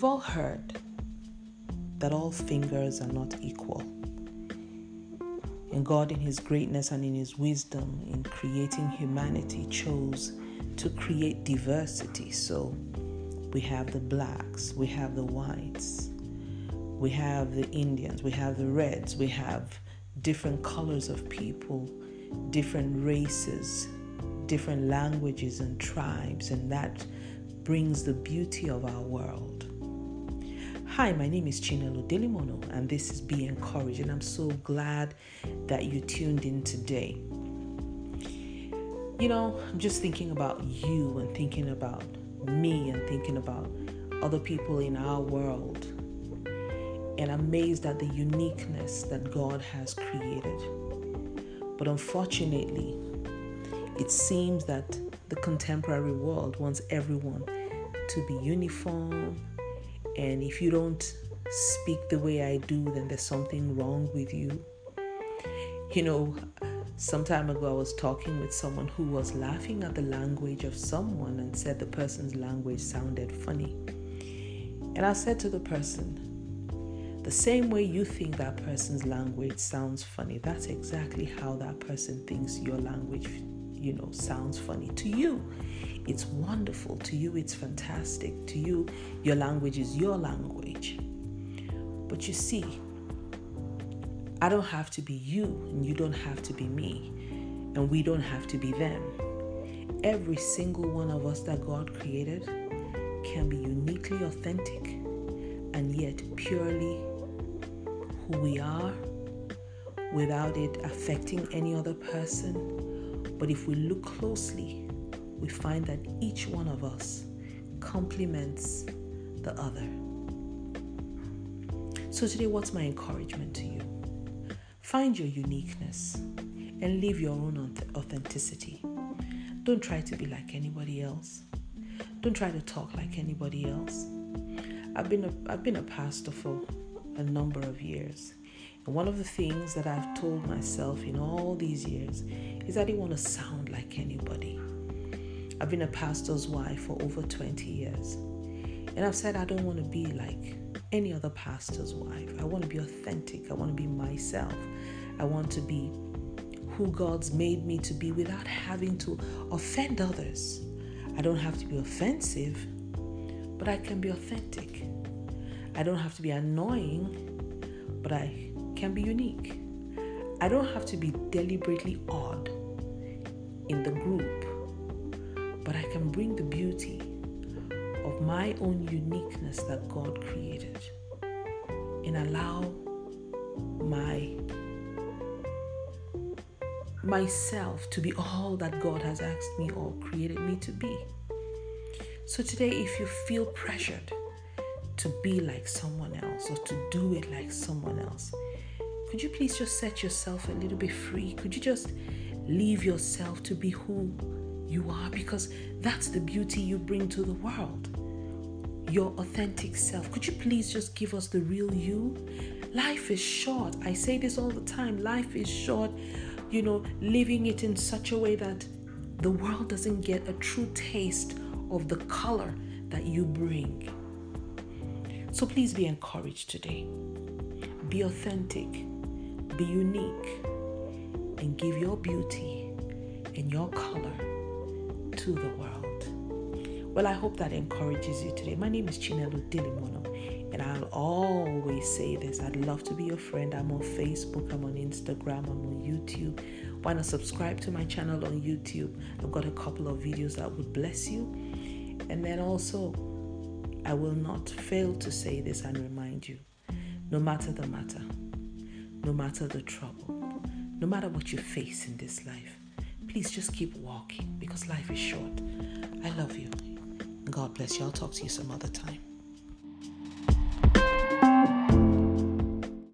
We've all heard that all fingers are not equal. And God, in His greatness and in His wisdom in creating humanity, chose to create diversity. So we have the blacks, we have the whites, we have the Indians, we have the reds, we have different colors of people, different races, different languages and tribes, and that brings the beauty of our world. Hi, my name is Chinelo Dilimono, and this is Be Encouraged, and I'm so glad that you tuned in today. You know, I'm just thinking about you and thinking about me and thinking about other people in our world, and amazed at the uniqueness that God has created. But unfortunately, it seems that the contemporary world wants everyone to be uniform, and if you don't speak the way I do, then there's something wrong with you. You know, some time ago I was talking with someone who was laughing at the language of someone and said the person's language sounded funny. And I said to the person, the same way you think that person's language sounds funny, that's exactly how that person thinks your language you know sounds funny to you. It's wonderful to you. It's fantastic to you. Your language is your language. But you see i don't have to be you and you don't have to be me. And we don't have to be them. Every single one of us that god created can be uniquely authentic and yet purely who we are without it affecting any other person but if we look closely, we find that each one of us complements the other. So, today, what's my encouragement to you? Find your uniqueness and live your own authenticity. Don't try to be like anybody else. Don't try to talk like anybody else. I've been a, I've been a pastor for a number of years. And one of the things that I've told myself in all these years is I didn't want to sound like anybody. I've been a pastor's wife for over 20 years. And I've said I don't want to be like any other pastor's wife. I want to be authentic. I want to be myself. I want to be who God's made me to be without having to offend others. I don't have to be offensive, but I can be authentic. I don't have to be annoying, but I can be unique. I don't have to be deliberately odd in the group, but I can bring the beauty of my own uniqueness that God created and allow my myself to be all that God has asked me or created me to be. So today if you feel pressured to be like someone else or to do it like someone else, could you please just set yourself a little bit free? Could you just Leave yourself to be who you are because that's the beauty you bring to the world. Your authentic self. Could you please just give us the real you? Life is short. I say this all the time. Life is short. You know, living it in such a way that the world doesn't get a true taste of the color that you bring. So please be encouraged today. Be authentic. Be unique and give your beauty and your color to the world. Well, I hope that encourages you today. My name is Chinelo Dilimono, and I'll always say this I'd love to be your friend. I'm on Facebook, I'm on Instagram, I'm on YouTube. Why not subscribe to my channel on YouTube? I've got a couple of videos that would bless you. And then also, I will not fail to say this and remind you no matter the matter, no matter the trouble, no matter what you face in this life, please just keep walking because life is short. I love you. God bless you. I'll talk to you some other time.